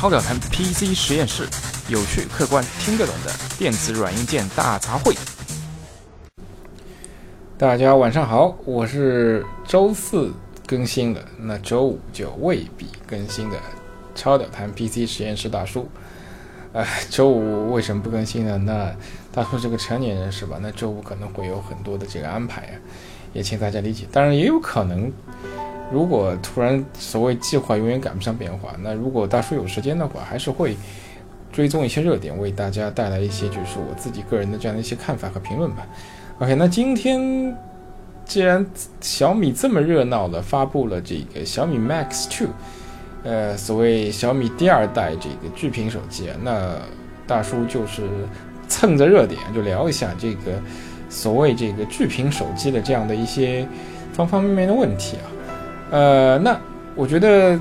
超表谈 PC 实验室，有趣、客观、听得懂的电子软硬件大杂烩。大家晚上好，我是周四更新的，那周五就未必更新的超表谈 PC 实验室大叔。呃，周五为什么不更新呢？那大叔是个成年人是吧？那周五可能会有很多的这个安排啊，也请大家理解。当然也有可能。如果突然所谓计划永远赶不上变化，那如果大叔有时间的话，还是会追踪一些热点，为大家带来一些就是我自己个人的这样的一些看法和评论吧。OK，那今天既然小米这么热闹的发布了这个小米 Max 2，呃，所谓小米第二代这个巨屏手机啊，那大叔就是蹭着热点就聊一下这个所谓这个巨屏手机的这样的一些方方面面的问题啊。呃，那我觉得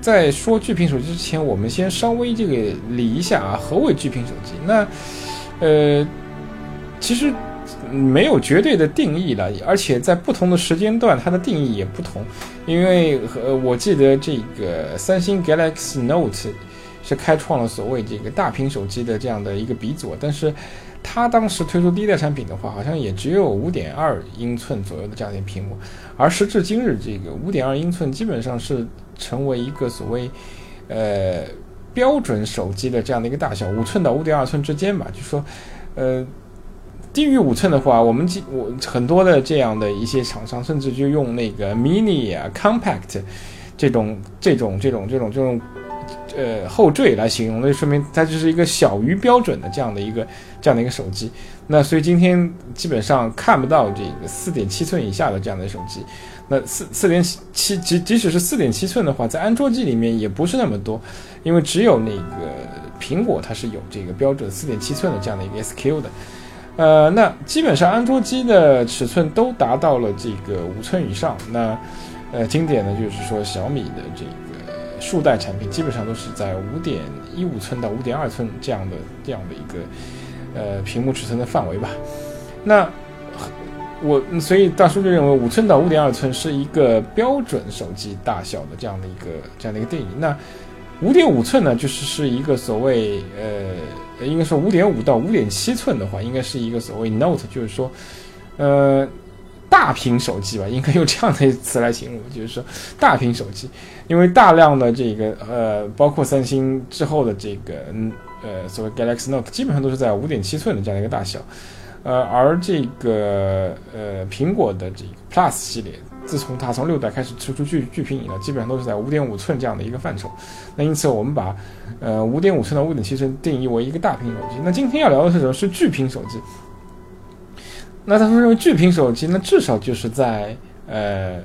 在说巨屏手机之前，我们先稍微这个理一下啊，何为巨屏手机？那呃，其实没有绝对的定义了，而且在不同的时间段，它的定义也不同。因为呃，我记得这个三星 Galaxy Note 是开创了所谓这个大屏手机的这样的一个鼻祖，但是。它当时推出第一代产品的话，好像也只有五点二英寸左右的这样的屏幕，而时至今日，这个五点二英寸基本上是成为一个所谓，呃，标准手机的这样的一个大小，五寸到五点二寸之间吧。就说，呃，低于五寸的话，我们我很多的这样的一些厂商，甚至就用那个 mini 啊、compact 这种这种这种这种这种。呃，后缀来形容，那就说明它就是一个小于标准的这样的一个这样的一个手机。那所以今天基本上看不到这个四点七寸以下的这样的手机。那四四点七即即使是四点七寸的话，在安卓机里面也不是那么多，因为只有那个苹果它是有这个标准四点七寸的这样的一个 SQ 的。呃，那基本上安卓机的尺寸都达到了这个五寸以上。那呃，经典的就是说小米的这。数代产品基本上都是在五点一五寸到五点二寸这样的这样的一个呃屏幕尺寸的范围吧。那我所以大叔就认为五寸到五点二寸是一个标准手机大小的这样的一个这样的一个定义。那五点五寸呢，就是是一个所谓呃应该说五点五到五点七寸的话，应该是一个所谓 Note，就是说呃。大屏手机吧，应该用这样的词来形容，就是说大屏手机，因为大量的这个呃，包括三星之后的这个嗯呃所谓 Galaxy Note，基本上都是在五点七寸的这样的一个大小，呃，而这个呃苹果的这个 Plus 系列，自从它从六代开始推出巨巨屏以来，基本上都是在五点五寸这样的一个范畴。那因此我们把呃五点五寸到五点七寸定义为一个大屏手机。那今天要聊的是什么？是巨屏手机。那他说认为巨屏手机，那至少就是在呃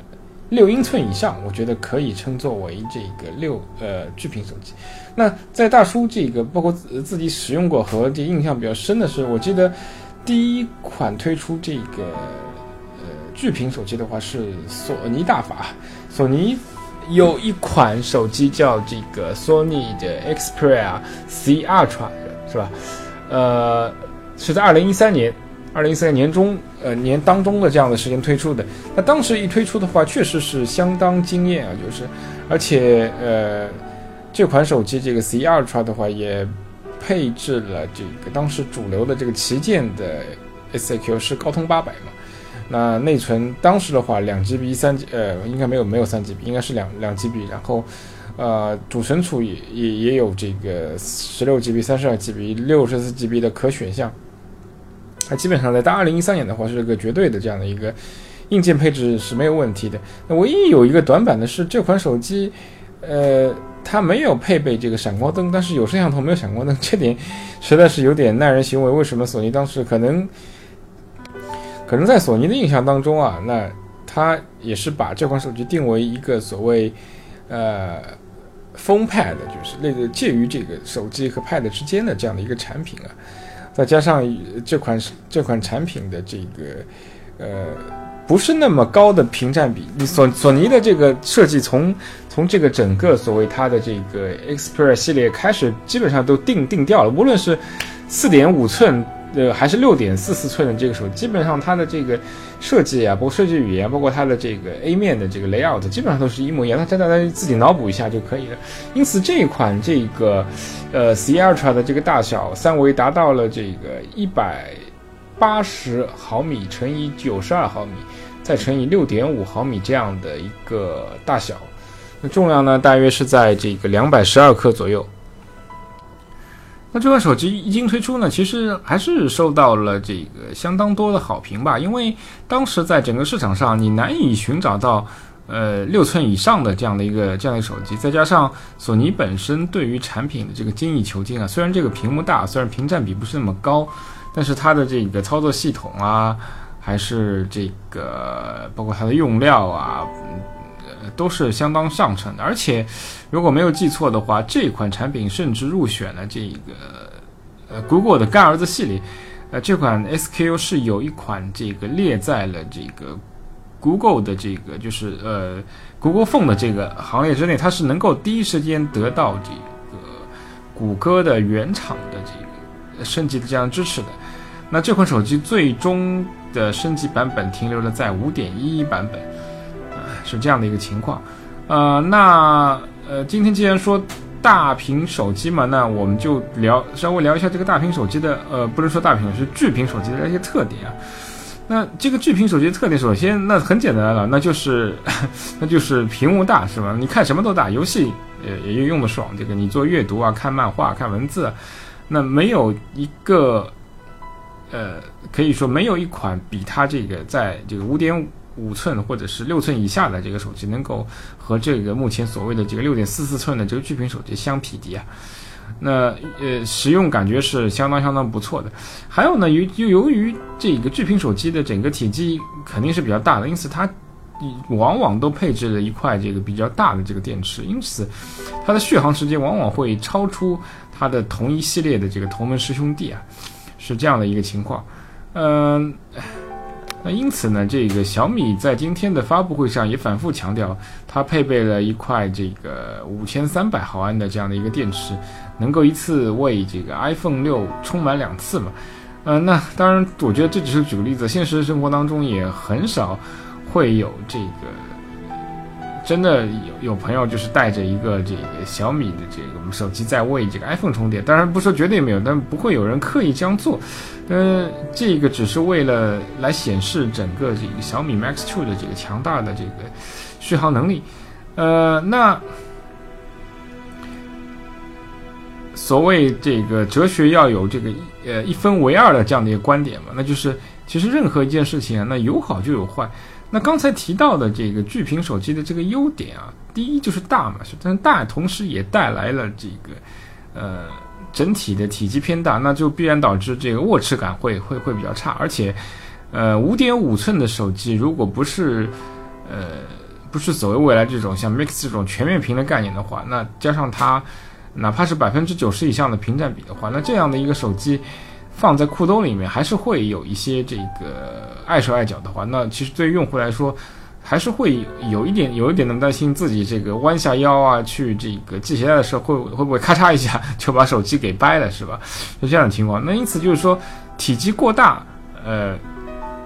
六英寸以上，我觉得可以称作为这个六呃巨屏手机。那在大叔这个包括自己使用过和这印象比较深的是，我记得第一款推出这个呃巨屏手机的话是索尼大法，索尼有一款手机叫这个索尼的 Xperia C Ultra 是吧？呃，是在二零一三年。二零一四年中，呃年当中的这样的时间推出的，那当时一推出的话，确实是相当惊艳啊，就是，而且呃这款手机这个 C Ultra 的话，也配置了这个当时主流的这个旗舰的 SAQ 是高通八百嘛，那内存当时的话两 GB 三 G 呃应该没有没有三 GB，应该是两两 GB，然后呃主存储也也也有这个十六 GB、三十二 GB、六十四 GB 的可选项。它基本上在到二零一三年的话，是个绝对的这样的一个硬件配置是没有问题的。那唯一有一个短板的是，这款手机，呃，它没有配备这个闪光灯，但是有摄像头没有闪光灯，这点实在是有点耐人寻味。为什么索尼当时可能，可能在索尼的印象当中啊，那它也是把这款手机定为一个所谓呃 phone pad，就是类似介于这个手机和 pad 之间的这样的一个产品啊。再加上这款这款产品的这个，呃，不是那么高的屏占比。你索索尼的这个设计，从从这个整个所谓它的这个 Xperia 系列开始，基本上都定定掉了。无论是四点五寸呃，还是六点四四寸的这个手机，基本上它的这个设计啊，包括设计语言，包括它的这个 A 面的这个 layout，基本上都是一模一样。它大家自己脑补一下就可以了。因此这一款这个呃 C Ultra 的这个大小三维达到了这个一百八十毫米乘以九十二毫米，再乘以六点五毫米这样的一个大小，那重量呢大约是在这个两百十二克左右。那这款手机一经推出呢，其实还是受到了这个相当多的好评吧。因为当时在整个市场上，你难以寻找到呃六寸以上的这样的一个这样的手机。再加上索尼本身对于产品的这个精益求精啊，虽然这个屏幕大，虽然屏占比不是那么高，但是它的这个操作系统啊，还是这个包括它的用料啊。都是相当上乘的，而且如果没有记错的话，这款产品甚至入选了这个呃 Google 的干儿子系列。呃，这款 SKU 是有一款这个列在了这个 Google 的这个就是呃 Google Phone 的这个行列之内，它是能够第一时间得到这个谷歌的原厂的这个升级的这样支持的。那这款手机最终的升级版本停留了在5.11版本。是这样的一个情况，呃，那呃，今天既然说大屏手机嘛，那我们就聊稍微聊一下这个大屏手机的，呃，不能说大屏，是巨屏手机的一些特点啊。那这个巨屏手机的特点，首先那很简单了，那就是 那就是屏幕大，是吧？你看什么都大，游戏也也用的爽。这个你做阅读啊，看漫画、看文字，那没有一个，呃，可以说没有一款比它这个在这个五点五五。寸或者是六寸以下的这个手机，能够和这个目前所谓的这个六点四四寸的这个巨屏手机相匹敌啊。那呃，使用感觉是相当相当不错的。还有呢，由由由于这个巨屏手机的整个体积肯定是比较大的，因此它往往都配置了一块这个比较大的这个电池，因此它的续航时间往往会超出它的同一系列的这个同门师兄弟啊，是这样的一个情况。嗯。那因此呢，这个小米在今天的发布会上也反复强调，它配备了一块这个五千三百毫安的这样的一个电池，能够一次为这个 iPhone 六充满两次嘛。呃，那当然，我觉得这只是举个例子，现实生活当中也很少会有这个。真的有有朋友就是带着一个这个小米的这个我们手机在为这个 iPhone 充电，当然不说绝对没有，但不会有人刻意这样做。呃，这个只是为了来显示整个这个小米 Max Two 的这个强大的这个续航能力。呃，那所谓这个哲学要有这个呃一分为二的这样的一个观点嘛，那就是其实任何一件事情啊，那有好就有坏。那刚才提到的这个巨屏手机的这个优点啊，第一就是大嘛，是，但是大同时也带来了这个，呃，整体的体积偏大，那就必然导致这个握持感会会会比较差，而且，呃，五点五寸的手机如果不是，呃，不是所谓未来这种像 Mix 这种全面屏的概念的话，那加上它哪怕是百分之九十以上的屏占比的话，那这样的一个手机。放在裤兜里面，还是会有一些这个碍手碍脚的话，那其实对于用户来说，还是会有一点有一点的担心自己这个弯下腰啊，去这个系鞋带的时候会会不会咔嚓一下就把手机给掰了，是吧？是这样的情况。那因此就是说，体积过大，呃，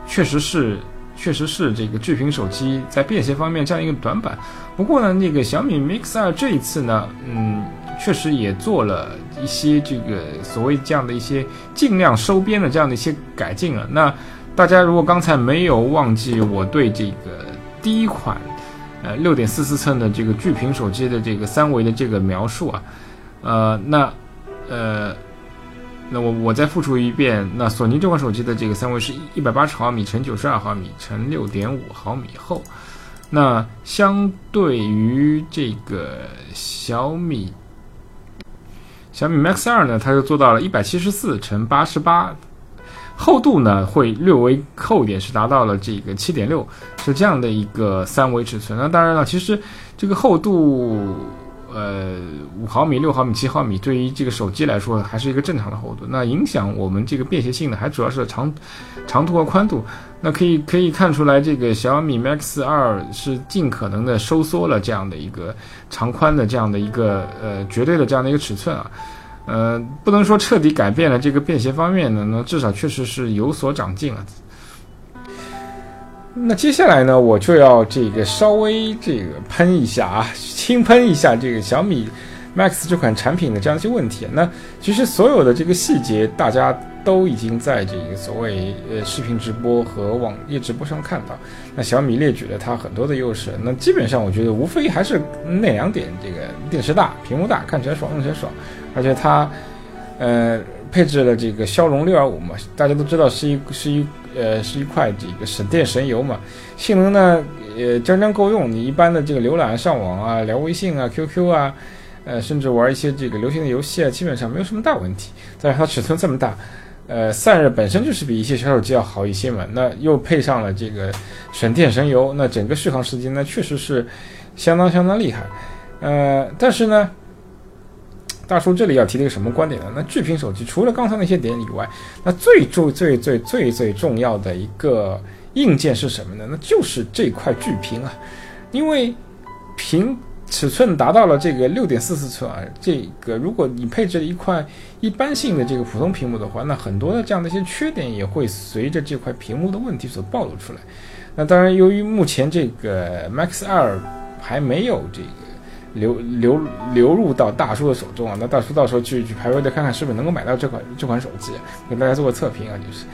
确实是确实是这个巨屏手机在便携方面这样一个短板。不过呢，那个小米 Mix 二这一次呢，嗯。确实也做了一些这个所谓这样的一些尽量收边的这样的一些改进了。那大家如果刚才没有忘记我对这个第一款，呃，六点四四寸的这个巨屏手机的这个三维的这个描述啊，呃，那呃，那我我再复述一遍，那索尼这款手机的这个三维是一百八十毫米乘九十二毫米乘六点五毫米厚，那相对于这个小米。小米 Max 二呢，它就做到了一百七十四乘八十八，厚度呢会略微厚一点，是达到了这个七点六，是这样的一个三维尺寸。那当然了，其实这个厚度，呃，五毫米、六毫米、七毫米，对于这个手机来说还是一个正常的厚度。那影响我们这个便携性呢，还主要是长长度和宽度。那可以可以看出来，这个小米 Max 二是尽可能的收缩了这样的一个长宽的这样的一个呃绝对的这样的一个尺寸啊，呃，不能说彻底改变了这个便携方面呢，那至少确实是有所长进了。那接下来呢，我就要这个稍微这个喷一下啊，轻喷一下这个小米 Max 这款产品的这样一些问题。那其实所有的这个细节，大家都已经在这个所谓呃视频直播和网页直播上看到。那小米列举了它很多的优势，那基本上我觉得无非还是那两点：这个电池大、屏幕大，看起来爽，用起来爽，而且它呃配置了这个骁龙六二五嘛，大家都知道是一是一。呃，是一块这个省电省油嘛，性能呢，呃，将将够用。你一般的这个浏览上网啊，聊微信啊，QQ 啊，呃，甚至玩一些这个流行的游戏啊，基本上没有什么大问题。再它尺寸这么大，呃，散热本身就是比一些小手机要好一些嘛。那又配上了这个省电省油，那整个续航时间呢，确实是相当相当厉害。呃，但是呢。大叔这里要提的一个什么观点呢？那巨屏手机除了刚才那些点以外，那最重、最最最最重要的一个硬件是什么呢？那就是这块巨屏啊，因为屏尺寸达到了这个六点四四寸啊，这个如果你配置了一块一般性的这个普通屏幕的话，那很多的这样的一些缺点也会随着这块屏幕的问题所暴露出来。那当然，由于目前这个 Max 二还没有这个。流流流入到大叔的手中啊，那大叔到时候去去排位的看看是不是能够买到这款这款手机，给大家做个测评啊，就是，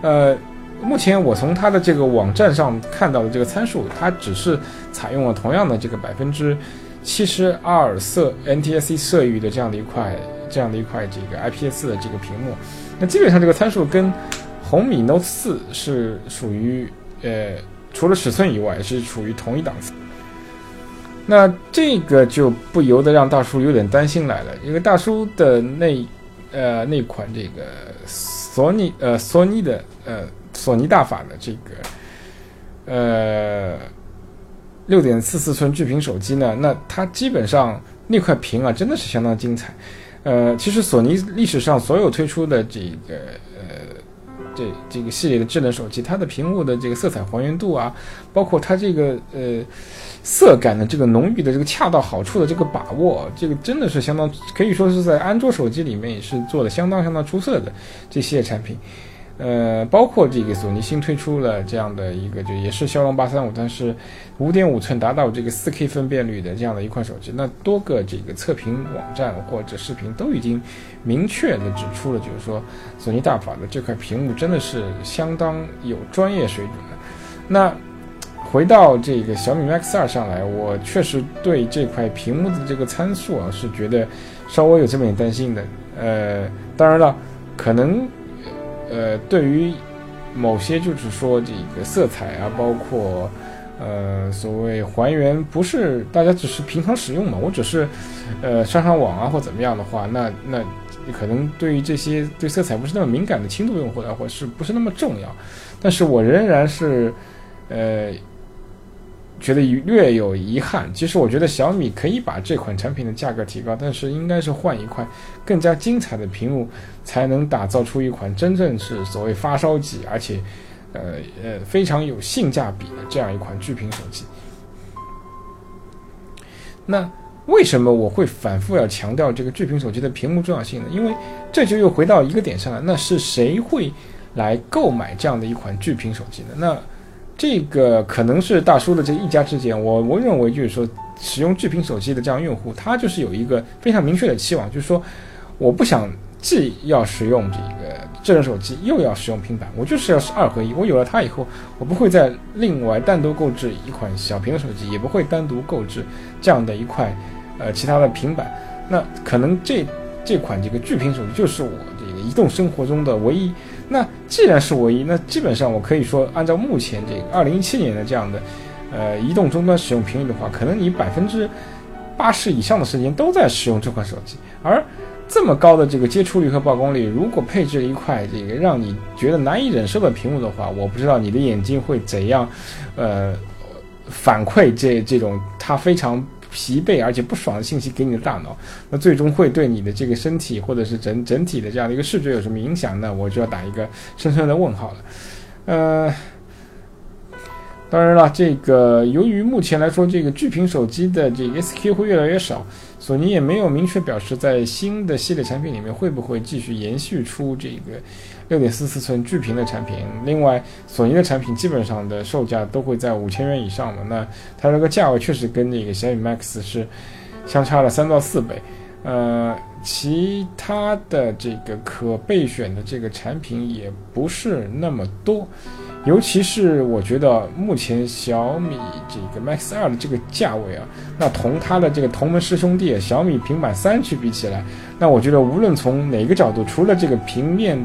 呃，目前我从他的这个网站上看到的这个参数，它只是采用了同样的这个百分之七十二色 NTSC 色域的这样的一块这样的一块这个 IPS 的这个屏幕，那基本上这个参数跟红米 Note 四是属于呃除了尺寸以外是处于同一档次。那这个就不由得让大叔有点担心来了，因为大叔的那，呃，那款这个索尼呃索尼的呃索尼大法的这个，呃，六点四四寸巨屏手机呢，那它基本上那块屏啊真的是相当精彩，呃，其实索尼历史上所有推出的这个。这这个系列的智能手机，它的屏幕的这个色彩还原度啊，包括它这个呃色感的这个浓郁的这个恰到好处的这个把握，这个真的是相当可以说是在安卓手机里面也是做的相当相当出色的这系列产品。呃，包括这个索尼新推出了这样的一个，就也是骁龙八三五，但是五点五寸达到这个四 K 分辨率的这样的一款手机。那多个这个测评网站或者视频都已经明确的指出了，就是说索尼大法的这块屏幕真的是相当有专业水准的。那回到这个小米 Max 二上来，我确实对这块屏幕的这个参数啊是觉得稍微有这么点担心的。呃，当然了，可能。呃，对于某些就是说这个色彩啊，包括呃所谓还原，不是大家只是平常使用嘛，我只是呃上上网啊或怎么样的话，那那可能对于这些对色彩不是那么敏感的轻度用户来说，是不是那么重要？但是我仍然是呃。觉得略有遗憾。其实我觉得小米可以把这款产品的价格提高，但是应该是换一块更加精彩的屏幕，才能打造出一款真正是所谓发烧级，而且，呃呃非常有性价比的这样一款巨屏手机。那为什么我会反复要强调这个巨屏手机的屏幕重要性呢？因为这就又回到一个点上了，那是谁会来购买这样的一款巨屏手机呢？那这个可能是大叔的这一家之见，我我认为就是说，使用巨屏手机的这样用户，他就是有一个非常明确的期望，就是说，我不想既要使用这个智能手机，又要使用平板，我就是要是二合一。我有了它以后，我不会再另外单独购置一款小屏的手机，也不会单独购置这样的一块呃其他的平板。那可能这这款这个巨屏手机就是我这个移动生活中的唯一。那既然是唯一，那基本上我可以说，按照目前这个二零一七年的这样的，呃，移动终端使用频率的话，可能你百分之八十以上的时间都在使用这款手机。而这么高的这个接触率和曝光率，如果配置了一块这个让你觉得难以忍受的屏幕的话，我不知道你的眼睛会怎样，呃，反馈这这种它非常。疲惫而且不爽的信息给你的大脑，那最终会对你的这个身体或者是整整体的这样的一个视觉有什么影响？那我就要打一个深深的问号了。呃，当然了，这个由于目前来说，这个巨屏手机的这个 SQ 会越来越少，索尼也没有明确表示在新的系列产品里面会不会继续延续出这个六点四四寸巨屏的产品。另外，索尼的产品基本上的售价都会在五千元以上的，那它这个价位确实跟那个小米 Max 是相差了三到四倍。呃，其他的这个可备选的这个产品也不是那么多。尤其是我觉得目前小米这个 Max 二的这个价位啊，那同它的这个同门师兄弟小米平板三去比起来，那我觉得无论从哪个角度，除了这个平面，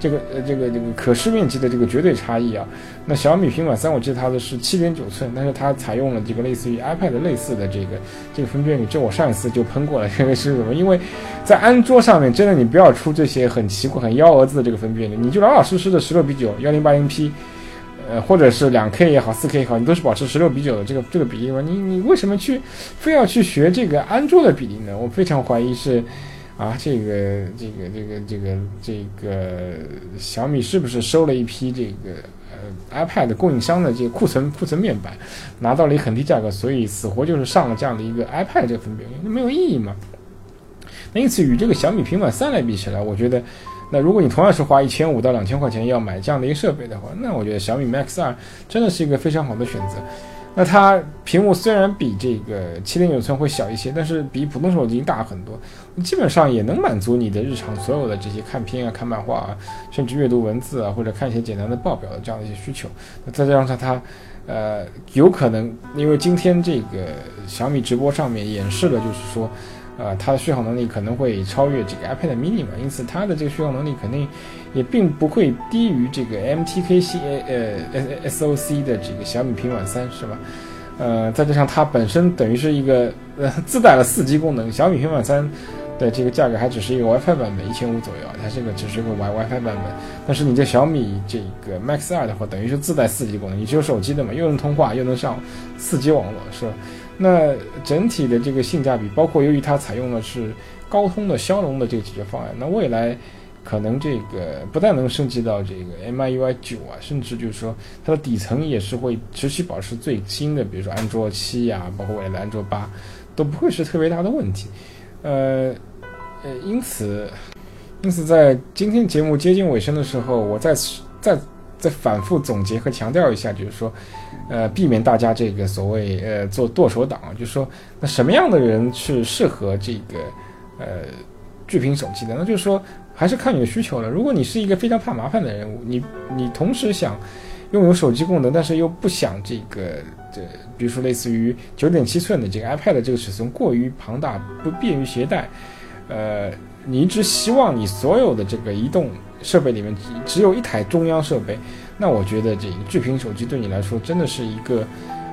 这个呃这个这个可视面积的这个绝对差异啊，那小米平板三我记得它的是七点九寸，但是它采用了这个类似于 iPad 类似的这个这个分辨率，这我上一次就喷过了，因为是什么？因为在安卓上面，真的你不要出这些很奇怪、很幺蛾子的这个分辨率，你就老老实实的十六比九幺零八零 P。呃，或者是两 K 也好，四 K 也好，你都是保持十六比九的这个这个比例吗？你你为什么去非要去学这个安卓的比例呢？我非常怀疑是啊，这个这个这个这个这个小米是不是收了一批这个呃 iPad 供应商的这个库存库存面板，拿到了一个很低价格，所以死活就是上了这样的一个 iPad 这个分辨率，那没有意义嘛？那因此与这个小米平板三来比起来，我觉得。那如果你同样是花一千五到两千块钱要买这样的一个设备的话，那我觉得小米 Max 二真的是一个非常好的选择。那它屏幕虽然比这个七点九寸会小一些，但是比普通手机大很多，基本上也能满足你的日常所有的这些看片啊、看漫画啊，甚至阅读文字啊，或者看一些简单的报表的这样的一些需求。那再加上它，呃，有可能因为今天这个小米直播上面演示了，就是说。呃，它的续航能力可能会超越这个 iPad mini 嘛，因此它的这个续航能力肯定也并不会低于这个 MTK 系呃 SOC 的这个小米平板三，是吧？呃，再加上它本身等于是一个呃自带了四 G 功能，小米平板三的这个价格还只是一个 WiFi 版本，一千五左右啊，它这个只是个 Wi WiFi 版本。但是你这小米这个 Max 二的话，等于是自带四 G 功能，你只有手机的嘛，又能通话又能上四 G 网络，是吧？那整体的这个性价比，包括由于它采用的是高通的骁龙的这个解决方案，那未来可能这个不但能升级到这个 MIUI 九啊，甚至就是说它的底层也是会持续保持最新的，比如说安卓七呀，包括未来的安卓八，都不会是特别大的问题。呃呃，因此因此在今天节目接近尾声的时候，我再次再再反复总结和强调一下，就是说。呃，避免大家这个所谓呃做剁手党，就是说，那什么样的人是适合这个呃巨屏手机的？那就是说，还是看你的需求了。如果你是一个非常怕麻烦的人，你你同时想拥有手机功能，但是又不想这个这，比如说类似于九点七寸的这个 iPad 这个尺寸过于庞大，不便于携带，呃，你一直希望你所有的这个移动设备里面只有一台中央设备。那我觉得这个巨屏手机对你来说真的是一个，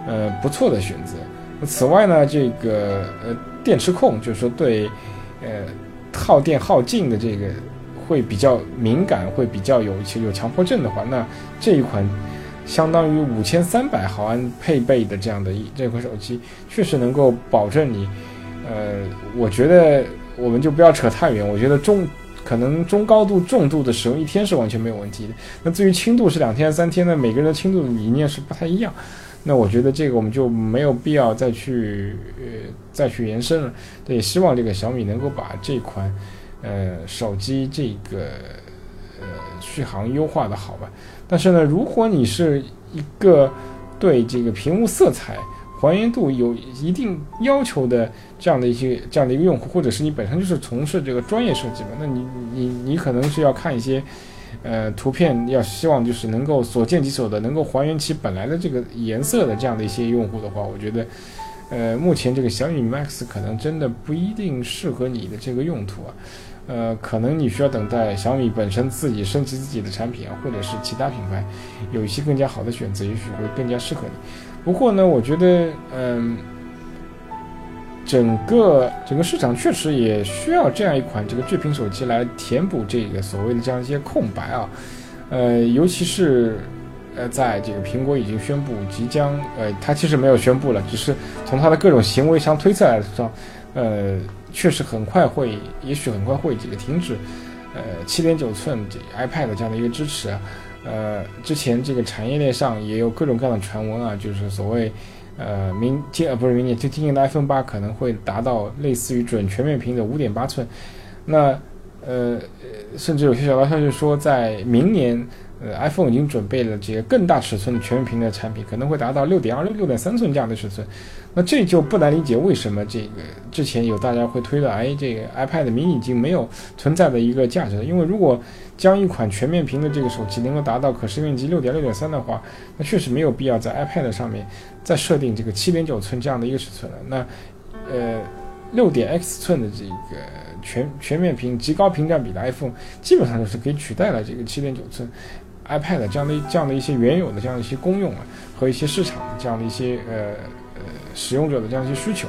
呃不错的选择。此外呢，这个呃电池控就是说对，呃耗电耗尽的这个会比较敏感，会比较有有强迫症的话，那这一款相当于五千三百毫安配备的这样的一这款手机，确实能够保证你，呃，我觉得我们就不要扯太远，我觉得中。可能中高度、重度的使用一天是完全没有问题的。那至于轻度是两天、三天呢？每个人的轻度理念是不太一样。那我觉得这个我们就没有必要再去呃再去延伸了。也希望这个小米能够把这款呃手机这个呃续航优化的好吧。但是呢，如果你是一个对这个屏幕色彩，还原度有一定要求的这样的一些这样的一个用户，或者是你本身就是从事这个专业设计嘛，那你你你可能是要看一些，呃，图片要希望就是能够所见即所的，能够还原其本来的这个颜色的这样的一些用户的话，我觉得，呃，目前这个小米 Max 可能真的不一定适合你的这个用途啊，呃，可能你需要等待小米本身自己升级自己的产品，或者是其他品牌有一些更加好的选择，也许会更加适合你。不过呢，我觉得，嗯，整个整个市场确实也需要这样一款这个巨屏手机来填补这个所谓的这样一些空白啊，呃，尤其是呃，在这个苹果已经宣布即将，呃，它其实没有宣布了，只是从它的各种行为上推测来说，呃，确实很快会，也许很快会这个停止，呃，七点九寸这 iPad 这样的一个支持啊。呃，之前这个产业链上也有各种各样的传闻啊，就是所谓，呃，明今呃不是明年，就今年的 iPhone 八可能会达到类似于准全面屏的五点八寸。那呃，甚至有些小道消息说，在明年。呃，iPhone 已经准备了这个更大尺寸的全面屏的产品，可能会达到六点二六、六点三寸这样的尺寸。那这就不难理解为什么这个之前有大家会推断，哎，这个 iPad mini 已经没有存在的一个价值了。因为如果将一款全面屏的这个手机能够达到可视面积六点六点三的话，那确实没有必要在 iPad 上面再设定这个七点九寸这样的一个尺寸了。那呃，六点 X 寸的这个全全面屏极高屏占比的 iPhone，基本上就是可以取代了这个七点九寸。iPad 这样的这样的一些原有的这样一些功用啊，和一些市场这样的一些呃呃使用者的这样一些需求。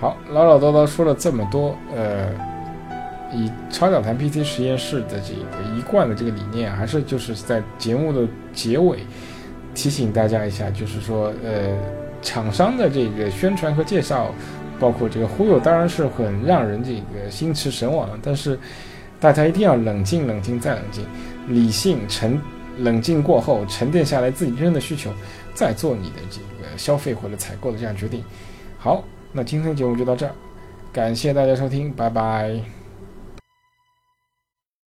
好，唠唠叨叨说了这么多，呃，以超导谈 PC 实验室的这个一贯的这个理念，还是就是在节目的结尾提醒大家一下，就是说，呃，厂商的这个宣传和介绍，包括这个忽悠，当然是很让人这个心驰神往的，但是。大家一定要冷静，冷静再冷静，理性沉，冷静过后沉淀下来自己真正的需求，再做你的这个消费或者采购的这样决定。好，那今天的节目就到这儿，感谢大家收听，拜拜。